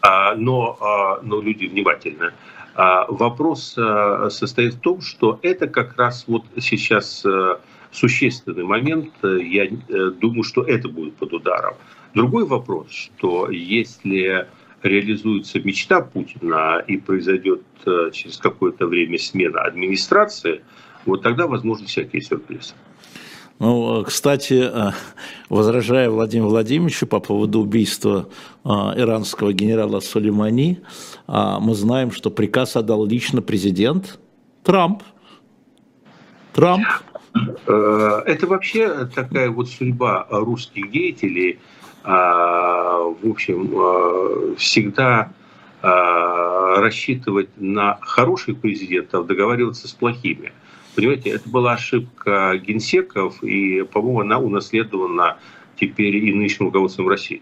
Speaker 2: А, но, а, но люди внимательно. А, вопрос а, состоит в том, что это как раз вот сейчас а, существенный момент. Я э, думаю, что это будет под ударом. Другой вопрос, что если реализуется мечта Путина и произойдет э, через какое-то время смена администрации, вот тогда возможны всякие сюрпризы.
Speaker 1: Ну, кстати, э, возражая Владимиру Владимировичу по поводу убийства э, иранского генерала Сулеймани, э, мы знаем, что приказ отдал лично президент Трамп.
Speaker 2: Трамп. Это вообще такая вот судьба русских деятелей. В общем, всегда рассчитывать на хороших президентов, договариваться с плохими. Понимаете, это была ошибка генсеков, и, по-моему, она унаследована теперь и нынешним руководством России.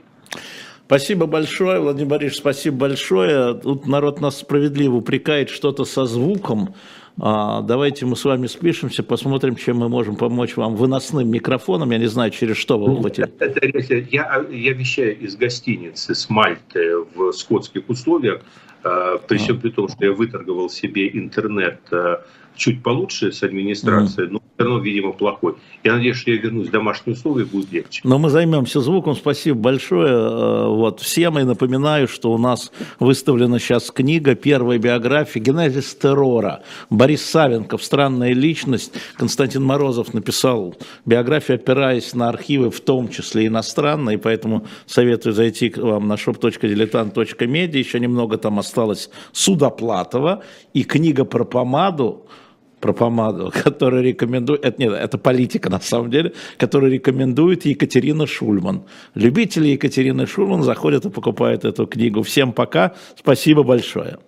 Speaker 1: Спасибо большое, Владимир Борисович, спасибо большое. Тут народ нас справедливо упрекает что-то со звуком. А, давайте мы с вами спишемся, посмотрим, чем мы можем помочь вам выносным микрофоном. Я не знаю, через что вы выхватили.
Speaker 2: Я, я вещаю из гостиницы с Мальты в скотских условиях, а, при всем при том, что я выторговал себе интернет а, чуть получше с администрацией, mm. но все равно, видимо, плохой. Я надеюсь, что я вернусь в домашние условия, будет легче.
Speaker 1: Но мы займемся звуком. Спасибо большое э, вот, всем. И напоминаю, что у нас выставлена сейчас книга, первая биография «Генезис террора». Борис Савенков, странная личность. Константин Морозов написал биографию, опираясь на архивы, в том числе иностранные, поэтому советую зайти к вам на shop.diletant.media. Еще немного там осталось Судоплатова и книга про помаду про помаду, которую рекомендует, это, нет, это политика на самом деле, которую рекомендует Екатерина Шульман. Любители Екатерины Шульман заходят и покупают эту книгу. Всем пока, спасибо большое.